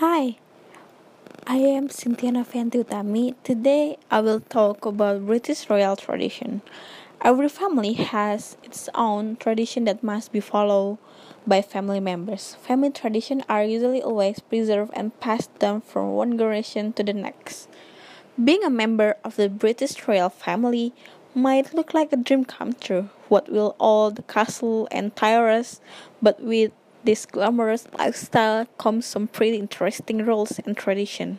Hi, I am Cynthia Novianti Today I will talk about British royal tradition. Every family has its own tradition that must be followed by family members. Family traditions are usually always preserved and passed down from one generation to the next. Being a member of the British royal family might look like a dream come true. What will all the castle and towers, but with this glamorous lifestyle comes some pretty interesting rules and tradition.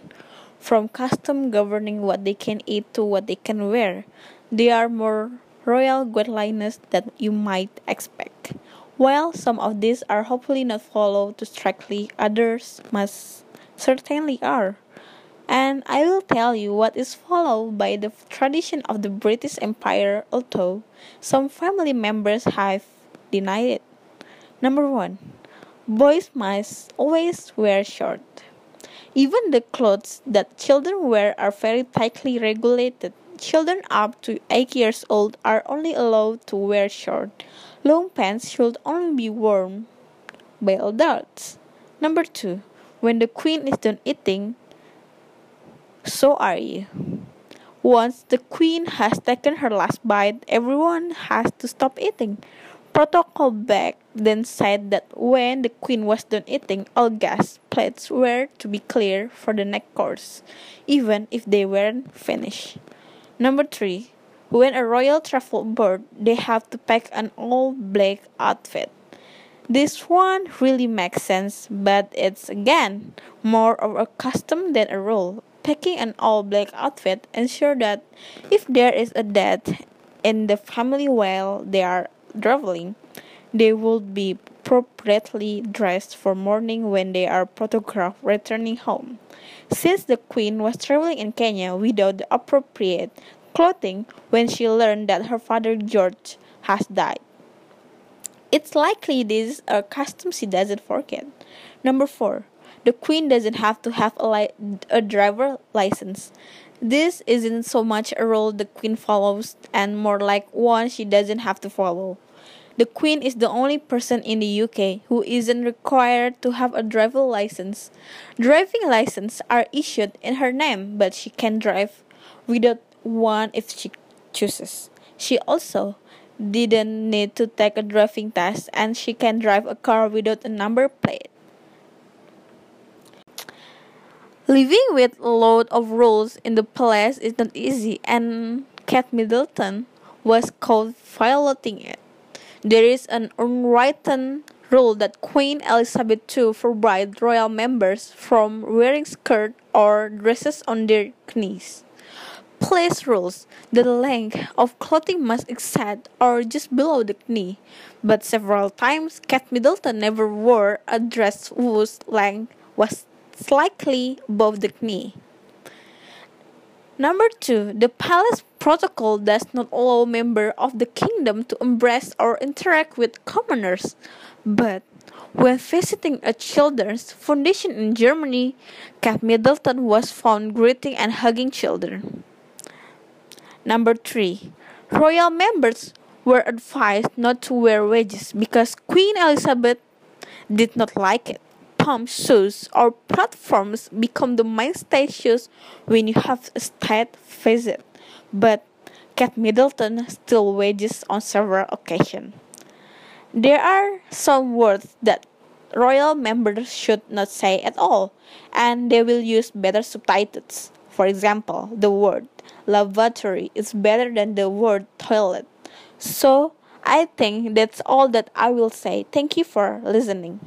From custom governing what they can eat to what they can wear, there are more royal guidelines than you might expect. While some of these are hopefully not followed too strictly, others must certainly are. And I will tell you what is followed by the tradition of the British Empire, although some family members have denied it. Number one, Boys must always wear short. Even the clothes that children wear are very tightly regulated. Children up to 8 years old are only allowed to wear short. Long pants should only be worn by adults. Number 2. When the queen is done eating, so are you. Once the queen has taken her last bite, everyone has to stop eating. Protocol back then said that when the queen was done eating, all gas plates were to be clear for the next course, even if they weren't finished. Number three, when a royal travel board, they have to pack an all black outfit. This one really makes sense, but it's again more of a custom than a rule. Packing an all black outfit ensure that if there is a death in the family while they are traveling, they would be appropriately dressed for mourning when they are photographed returning home. Since the Queen was traveling in Kenya without the appropriate clothing when she learned that her father George has died. It's likely this is a custom she doesn't forget. Number four, the Queen doesn't have to have a, li- a driver license. This isn't so much a rule the Queen follows and more like one she doesn't have to follow. The Queen is the only person in the UK who isn't required to have a driver license. Driving licenses are issued in her name, but she can drive without one if she chooses. She also didn't need to take a driving test and she can drive a car without a number plate. Living with a load of rules in the palace is not easy and Kate Middleton was caught violating it. There is an unwritten rule that Queen Elizabeth II forbade royal members from wearing skirts or dresses on their knees. Place rules the length of clothing must exceed or just below the knee, but several times Kate Middleton never wore a dress whose length was slightly above the knee. Number two, the palace protocol does not allow members of the kingdom to embrace or interact with commoners. But when visiting a children's foundation in Germany, Kate Middleton was found greeting and hugging children. Number three, royal members were advised not to wear wedges because Queen Elizabeth did not like it pump shoes or platforms become the main shoes when you have a state visit, but Kate Middleton still wages on several occasions. There are some words that royal members should not say at all, and they will use better subtitles. For example, the word lavatory is better than the word toilet. So, I think that's all that I will say. Thank you for listening.